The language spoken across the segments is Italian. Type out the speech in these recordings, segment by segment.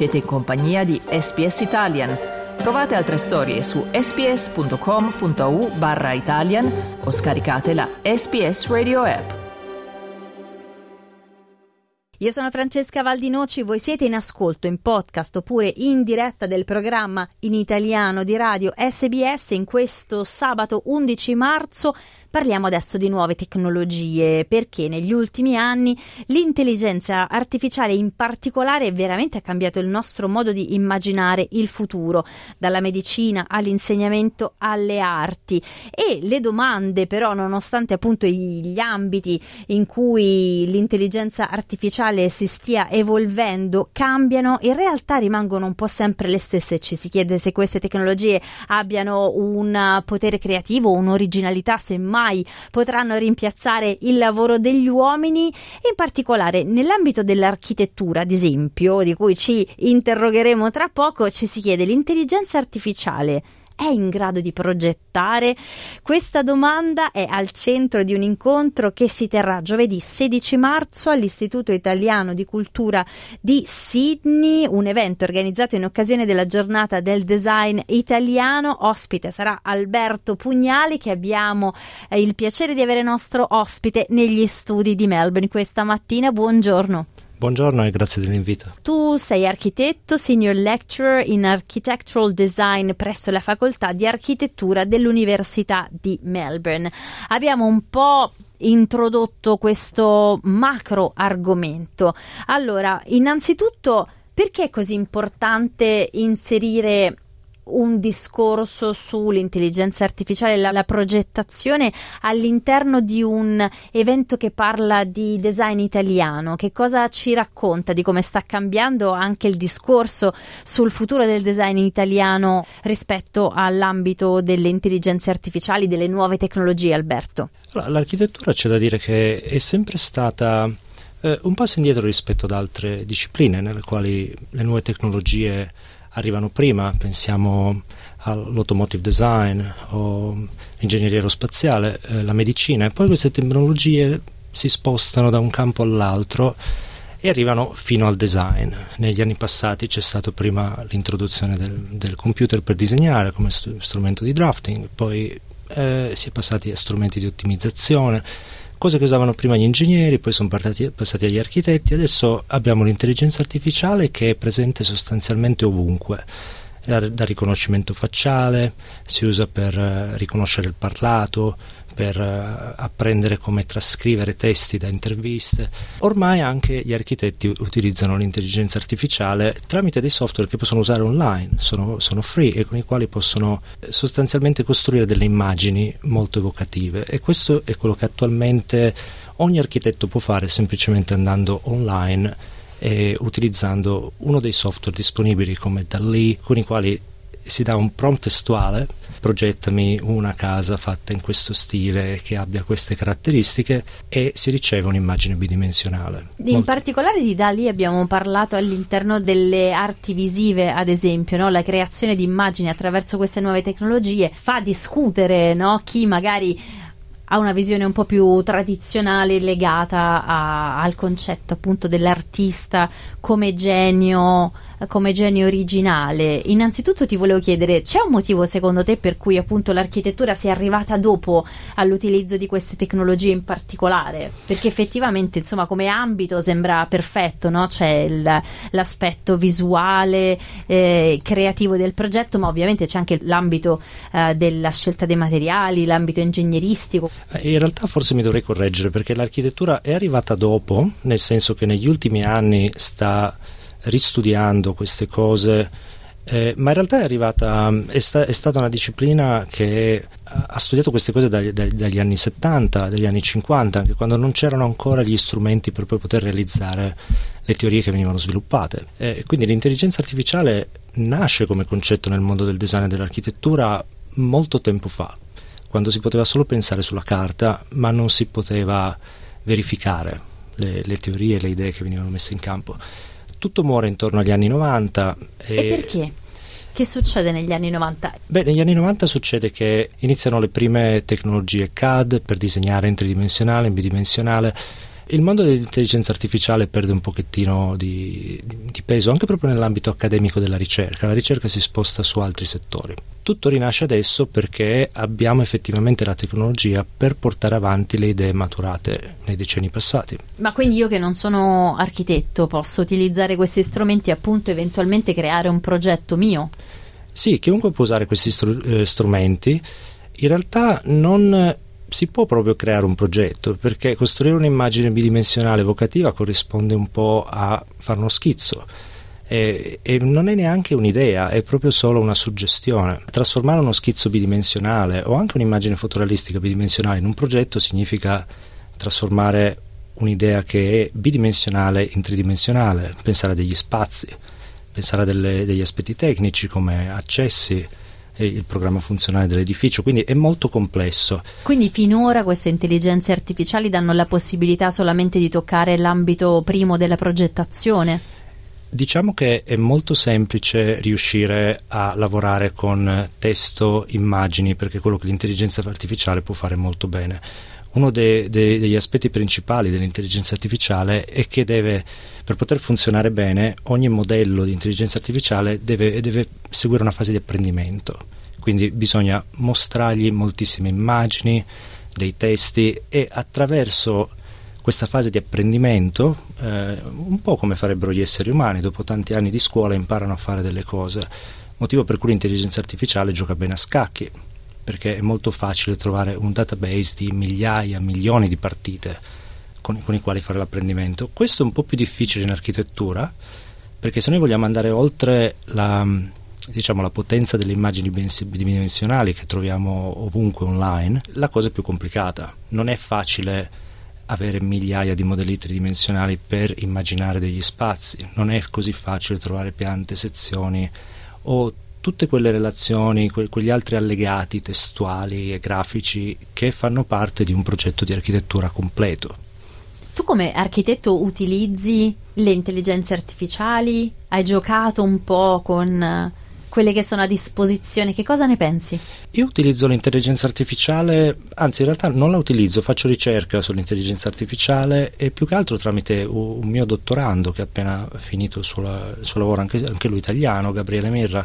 Siete in compagnia di SPS Italian. Trovate altre storie su sps.com.au barra Italian o scaricate la SPS Radio app. Io sono Francesca Valdinoci, voi siete in ascolto in podcast oppure in diretta del programma in italiano di radio SBS in questo sabato 11 marzo Parliamo adesso di nuove tecnologie perché negli ultimi anni l'intelligenza artificiale in particolare veramente ha cambiato il nostro modo di immaginare il futuro, dalla medicina all'insegnamento alle arti e le domande però nonostante appunto gli ambiti in cui l'intelligenza artificiale si stia evolvendo cambiano, in realtà rimangono un po' sempre le stesse. Ci si chiede se queste tecnologie abbiano un potere creativo, un'originalità, semmai mai potranno rimpiazzare il lavoro degli uomini, in particolare nell'ambito dell'architettura, ad esempio, di cui ci interrogheremo tra poco, ci si chiede l'intelligenza artificiale è in grado di progettare? Questa domanda è al centro di un incontro che si terrà giovedì 16 marzo all'Istituto Italiano di Cultura di Sydney, un evento organizzato in occasione della giornata del design italiano. Ospite sarà Alberto Pugnali che abbiamo eh, il piacere di avere nostro ospite negli studi di Melbourne questa mattina. Buongiorno. Buongiorno e grazie dell'invito. Tu sei architetto, senior lecturer in architectural design presso la facoltà di architettura dell'Università di Melbourne. Abbiamo un po' introdotto questo macro argomento. Allora, innanzitutto, perché è così importante inserire un discorso sull'intelligenza artificiale, la, la, progettazione all'interno di un evento che parla di design italiano. Che cosa ci racconta di come sta cambiando anche il discorso sul futuro del design italiano rispetto all'ambito delle intelligenze artificiali, delle nuove tecnologie, Alberto? L'architettura c'è da dire che è sempre stata eh, un passo indietro rispetto ad altre discipline nelle quali le nuove tecnologie arrivano prima, pensiamo all'automotive design o ingegneria aerospaziale, eh, la medicina e poi queste tecnologie si spostano da un campo all'altro e arrivano fino al design. Negli anni passati c'è stata prima l'introduzione del, del, computer per disegnare come st- strumento di drafting, poi eh, si è passati a strumenti di ottimizzazione cose che usavano prima gli ingegneri, poi sono partati, passati agli architetti, adesso abbiamo l'intelligenza artificiale che è presente sostanzialmente ovunque da riconoscimento facciale, si usa per uh, riconoscere il parlato, per uh, apprendere come trascrivere testi da interviste. Ormai anche gli architetti utilizzano l'intelligenza artificiale tramite dei software che possono usare online, sono, sono free e con i quali possono eh, sostanzialmente costruire delle immagini molto evocative e questo è quello che attualmente ogni architetto può fare semplicemente andando online e utilizzando uno dei software disponibili come DALI con i quali si dà un prompt testuale progettami una casa fatta in questo stile che abbia queste caratteristiche e si riceve un'immagine bidimensionale. In Molto. particolare di DALI abbiamo parlato all'interno delle arti visive, ad esempio, no? la creazione di immagini attraverso queste nuove tecnologie fa discutere no? chi magari ha una visione un po' più tradizionale legata a, al concetto appunto dell'artista come genio, come genio originale. Innanzitutto ti volevo chiedere, c'è un motivo secondo te per cui appunto l'architettura sia arrivata dopo all'utilizzo di queste tecnologie in particolare? Perché effettivamente insomma come ambito sembra perfetto, no? c'è il, l'aspetto visuale, eh, creativo del progetto, ma ovviamente c'è anche l'ambito eh, della scelta dei materiali, l'ambito ingegneristico. Eh, in realtà forse mi dovrei correggere perché l'architettura è arrivata dopo, nel senso che negli ultimi anni sta ristudiando queste cose, eh, ma in realtà è arrivata, è, sta, è, stata una disciplina che ha studiato queste cose dagli, dagli, anni 70, dagli anni 50, anche quando non c'erano ancora gli strumenti per poi poter realizzare le teorie che venivano sviluppate. Eh, quindi l'intelligenza artificiale nasce come concetto nel mondo del design e dell'architettura molto tempo fa quando si poteva solo pensare sulla carta, ma non si poteva verificare le, le teorie e le idee che venivano messe in campo. Tutto muore intorno agli anni 90. E, e perché? Che succede negli anni 90? Beh, negli anni 90 succede che iniziano le prime tecnologie CAD per disegnare in tridimensionale, in bidimensionale il mondo dell'intelligenza artificiale perde un pochettino di, di, peso anche proprio nell'ambito accademico della ricerca. La ricerca si sposta su altri settori. Tutto rinasce adesso perché abbiamo effettivamente la tecnologia per portare avanti le idee maturate nei decenni passati. Ma quindi io che non sono architetto posso utilizzare questi strumenti e appunto eventualmente creare un progetto mio? Sì, chiunque può usare questi str- eh, strumenti. In realtà non si può proprio creare un progetto perché costruire un'immagine bidimensionale evocativa corrisponde un po' a fare uno schizzo e, e, non è neanche un'idea, è proprio solo una suggestione. Trasformare uno schizzo bidimensionale o anche un'immagine fotorealistica bidimensionale in un progetto significa trasformare un'idea che è bidimensionale in tridimensionale, pensare a degli spazi, pensare a delle, degli aspetti tecnici come accessi, il programma funzionale dell'edificio, quindi è molto complesso. Quindi finora queste intelligenze artificiali danno la possibilità solamente di toccare l'ambito primo della progettazione? Diciamo che è molto semplice riuscire a lavorare con testo, immagini, perché è quello che l'intelligenza artificiale può fare molto bene. Uno dei, dei, degli aspetti principali dell'intelligenza artificiale è che deve, per poter funzionare bene, ogni modello di intelligenza artificiale deve, deve seguire una fase di apprendimento. Quindi bisogna mostrargli moltissime immagini, dei testi e attraverso questa fase di apprendimento, eh, un po' come farebbero gli esseri umani, dopo tanti anni di scuola imparano a fare delle cose, motivo per cui l'intelligenza artificiale gioca bene a scacchi perché è molto facile trovare un database di migliaia, milioni di partite con, con i quali fare l'apprendimento. Questo è un po' più difficile in architettura, perché se noi vogliamo andare oltre la, diciamo, la potenza delle immagini bidimensionali che troviamo ovunque online, la cosa è più complicata. Non è facile avere migliaia di modelli tridimensionali per immaginare degli spazi, non è così facile trovare piante, sezioni o tutte quelle relazioni, que- quegli altri allegati testuali e grafici che fanno parte di un progetto di architettura completo. Tu come architetto utilizzi le intelligenze artificiali? Hai giocato un po' con quelle che sono a disposizione, che cosa ne pensi? Io utilizzo l'intelligenza artificiale, anzi in realtà non la utilizzo, faccio ricerca sull'intelligenza artificiale e più che altro tramite un mio dottorando che ha appena finito il suo, il suo lavoro, anche, anche lui italiano, Gabriele Mirra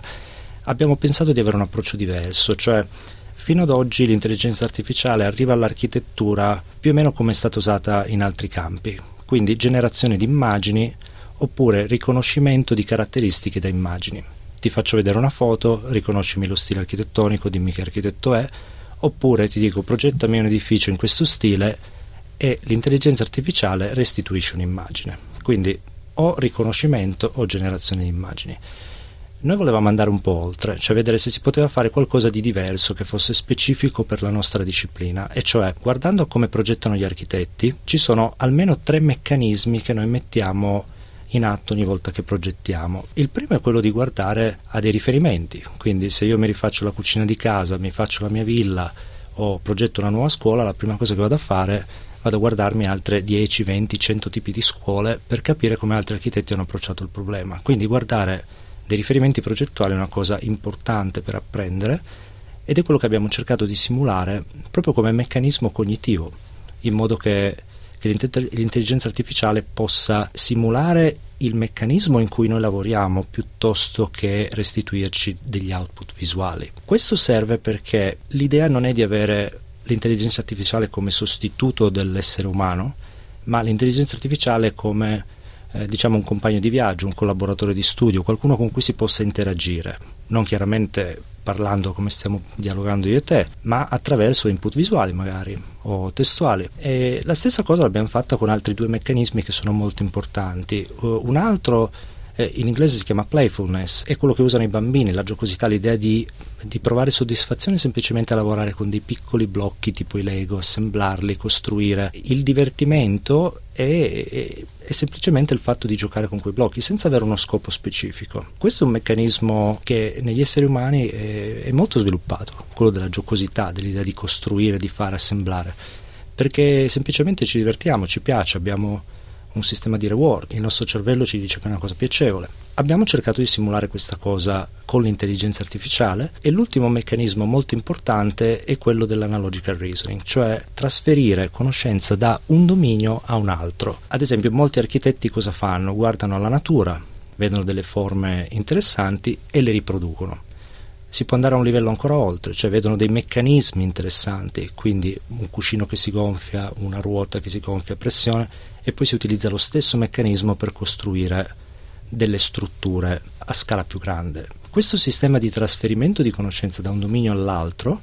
abbiamo pensato di avere un approccio diverso, cioè fino ad oggi l'intelligenza artificiale arriva all'architettura più o meno come è stata usata in altri campi, quindi generazione di immagini oppure riconoscimento di caratteristiche da immagini. Ti faccio vedere una foto, riconoscimi lo stile architettonico, dimmi che architetto è, oppure ti dico progettami un edificio in questo stile e l'intelligenza artificiale restituisce un'immagine. Quindi o riconoscimento o generazione di immagini. Noi volevamo andare un po' oltre, cioè vedere se si poteva fare qualcosa di diverso che fosse specifico per la nostra disciplina, e cioè guardando come progettano gli architetti, ci sono almeno tre meccanismi che noi mettiamo in atto ogni volta che progettiamo. Il primo è quello di guardare a dei riferimenti, quindi se io mi rifaccio la cucina di casa, mi faccio la mia villa o progetto una nuova scuola, la prima cosa che vado a fare vado a guardarmi altre 10, 20, 100 tipi di scuole per capire come altri architetti hanno approcciato il problema. Quindi guardare dei riferimenti progettuali è una cosa importante per apprendere ed è quello che abbiamo cercato di simulare proprio come meccanismo cognitivo, in modo che, che l'intelligenza artificiale possa simulare il meccanismo in cui noi lavoriamo piuttosto che restituirci degli output visuali. Questo serve perché l'idea non è di avere l'intelligenza artificiale come sostituto dell'essere umano, ma l'intelligenza artificiale come eh, diciamo un compagno di viaggio, un collaboratore di studio, qualcuno con cui si possa interagire, non chiaramente parlando come stiamo dialogando io e te, ma attraverso input visuali magari o testuali. E la stessa cosa l'abbiamo fatta con altri due meccanismi che sono molto importanti. Uh, un altro eh, in inglese si chiama playfulness, è quello che usano i bambini, la giocosità, l'idea di, di, provare soddisfazione semplicemente a lavorare con dei piccoli blocchi tipo i Lego, assemblarli, costruire. Il divertimento è, è, è semplicemente il fatto di giocare con quei blocchi senza avere uno scopo specifico. Questo è un meccanismo che negli esseri umani è, è molto sviluppato, quello della giocosità, dell'idea di costruire, di fare, assemblare, perché semplicemente ci divertiamo, ci piace, abbiamo un sistema di reward, il nostro cervello ci dice che è una cosa piacevole. Abbiamo cercato di simulare questa cosa con l'intelligenza artificiale e l'ultimo meccanismo molto importante è quello dell'analogical reasoning, cioè trasferire conoscenza da un dominio a un altro. Ad esempio, molti architetti cosa fanno? Guardano alla natura, vedono delle forme interessanti e le riproducono si può andare a un livello ancora oltre, cioè vedono dei meccanismi interessanti, quindi un cuscino che si gonfia, una ruota che si gonfia a pressione e poi si utilizza lo stesso meccanismo per costruire delle strutture a scala più grande. Questo sistema di trasferimento di conoscenza da un dominio all'altro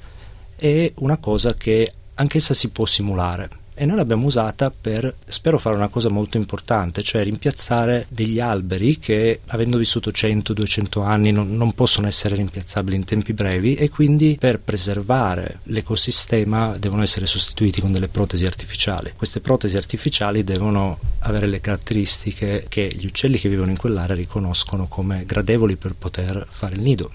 è una cosa che anch'essa si può simulare e noi l'abbiamo usata per, spero fare una cosa molto importante, cioè rimpiazzare degli alberi che avendo vissuto 100-200 anni non, non, possono essere rimpiazzabili in tempi brevi e quindi per preservare l'ecosistema devono essere sostituiti con delle protesi artificiali. Queste protesi artificiali devono avere le caratteristiche che gli uccelli che vivono in quell'area riconoscono come gradevoli per poter fare il nido.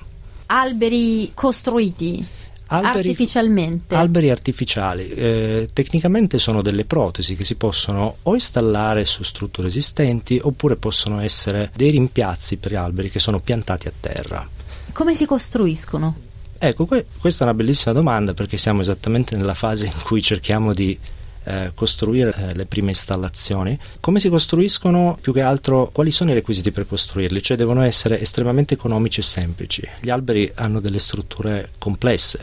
Alberi costruiti Alberi, artificialmente. Alberi artificiali, eh, tecnicamente sono delle protesi che si possono o installare su strutture esistenti oppure possono essere dei rimpiazzi per alberi che sono piantati a terra. Come si costruiscono? Ecco, que- questa è una bellissima domanda perché siamo esattamente nella fase in cui cerchiamo di eh, costruire eh, le prime installazioni. Come si costruiscono? Più che altro, quali sono i requisiti per costruirli? Cioè devono essere estremamente economici e semplici. Gli alberi hanno delle strutture complesse,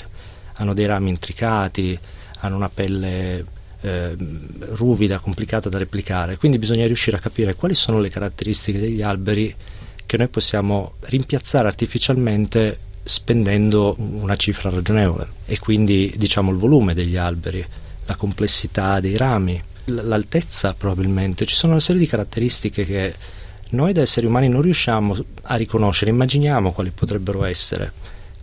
hanno dei rami intricati, hanno una pelle eh, ruvida, complicata da replicare, quindi bisogna riuscire a capire quali sono le caratteristiche degli alberi che noi possiamo rimpiazzare artificialmente spendendo una cifra ragionevole. E quindi diciamo il volume degli alberi, la complessità dei rami, l'altezza probabilmente, ci sono una serie di caratteristiche che noi da esseri umani non riusciamo a riconoscere, immaginiamo quali potrebbero essere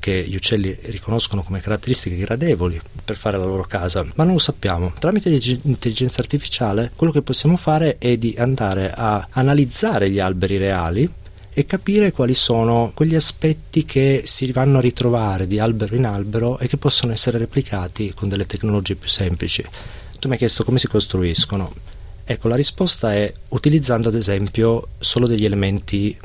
che gli uccelli riconoscono come caratteristiche gradevoli per fare la loro casa, ma non lo sappiamo. Tramite l'intelligenza artificiale quello che possiamo fare è di andare a analizzare gli alberi reali e capire quali sono quegli aspetti che si vanno a ritrovare di albero in albero e che possono essere replicati con delle tecnologie più semplici. Tu mi hai chiesto come si costruiscono. Ecco, la risposta è utilizzando ad esempio solo degli elementi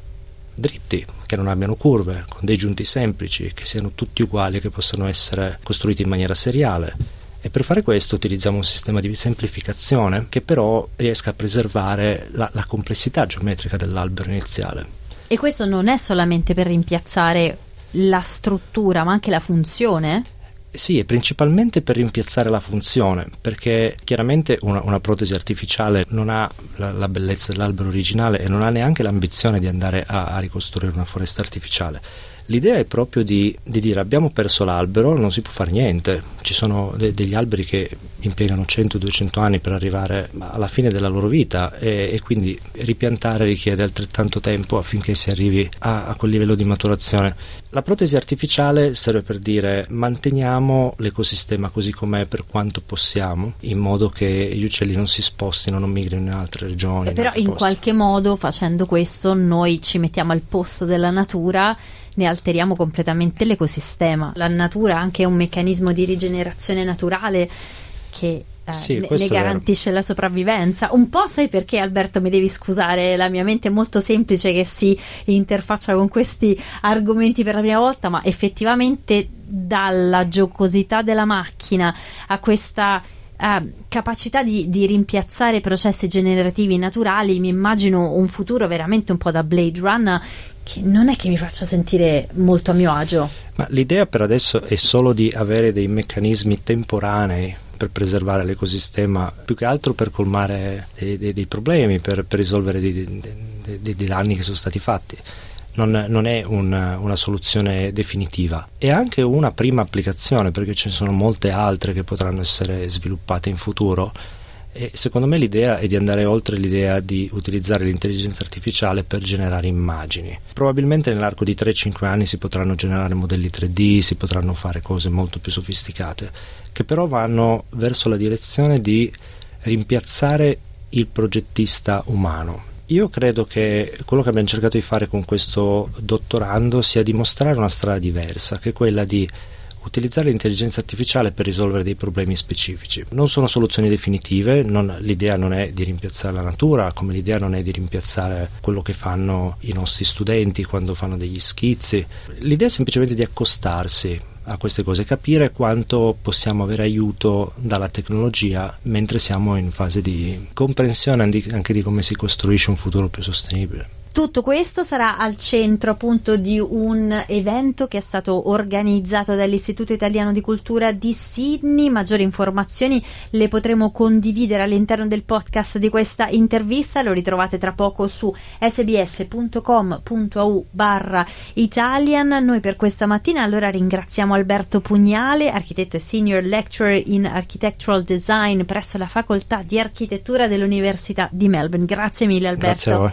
dritti, che non abbiano curve, con dei giunti semplici, che siano tutti uguali, che possano essere costruiti in maniera seriale. E per fare questo utilizziamo un sistema di semplificazione che però riesca a preservare la, la complessità geometrica dell'albero iniziale. E questo non è solamente per rimpiazzare la struttura, ma anche la funzione? Sì, è principalmente per rimpiazzare la funzione, perché chiaramente una, una protesi artificiale non ha la, la, bellezza dell'albero originale e non ha neanche l'ambizione di andare a, a ricostruire una foresta artificiale L'idea è proprio di, di, dire abbiamo perso l'albero, non si può fare niente, ci sono de- degli alberi che impiegano 100-200 anni per arrivare alla fine della loro vita e, e, quindi ripiantare richiede altrettanto tempo affinché si arrivi a, a quel livello di maturazione. La protesi artificiale serve per dire manteniamo l'ecosistema così com'è per quanto possiamo, in modo che gli uccelli non si spostino, non migrino in altre regioni. Eh, però in, in qualche modo facendo questo noi ci mettiamo al posto della natura ne alteriamo completamente l'ecosistema. La natura ha anche un meccanismo di rigenerazione naturale che eh, sì, ne, ne garantisce la sopravvivenza. Un po' sai perché Alberto mi devi scusare, la mia mente è molto semplice che si interfaccia con questi argomenti per la prima volta, ma effettivamente dalla giocosità della macchina a questa Uh, capacità di, di, rimpiazzare processi generativi naturali, mi immagino un futuro veramente un po' da Blade Runner che non è che mi faccia sentire molto a mio agio. Ma l'idea per adesso è solo di avere dei meccanismi temporanei per preservare l'ecosistema, più che altro per colmare dei, dei, dei problemi, per, per risolvere dei, dei, danni che sono stati fatti. Non, non è una, una, soluzione definitiva. È anche una prima applicazione perché ce ne sono molte altre che potranno essere sviluppate in futuro e secondo me l'idea è di andare oltre l'idea di utilizzare l'intelligenza artificiale per generare immagini. Probabilmente nell'arco di 3-5 anni si potranno generare modelli 3D, si potranno fare cose molto più sofisticate, che però vanno verso la direzione di rimpiazzare il progettista umano. Io credo che quello che abbiamo cercato di fare con questo dottorando sia dimostrare una strada diversa, che è quella di utilizzare l'intelligenza artificiale per risolvere dei problemi specifici. Non sono soluzioni definitive, non, l'idea non è di rimpiazzare la natura, come l'idea non è di rimpiazzare quello che fanno i nostri studenti quando fanno degli schizzi. L'idea è semplicemente di accostarsi a queste cose, capire quanto possiamo avere aiuto dalla tecnologia mentre siamo in fase di comprensione anche di come si costruisce un futuro più sostenibile. Tutto questo sarà al centro appunto di un evento che è stato organizzato dall'Istituto Italiano di Cultura di Sydney. Maggiori informazioni le potremo condividere all'interno del podcast di questa intervista. Lo ritrovate tra poco su sbs.com.au barra Italian. Noi per questa mattina allora ringraziamo Alberto Pugnale, architetto e senior lecturer in architectural design presso la facoltà di architettura dell'Università di Melbourne. Grazie mille Alberto. Grazie a voi.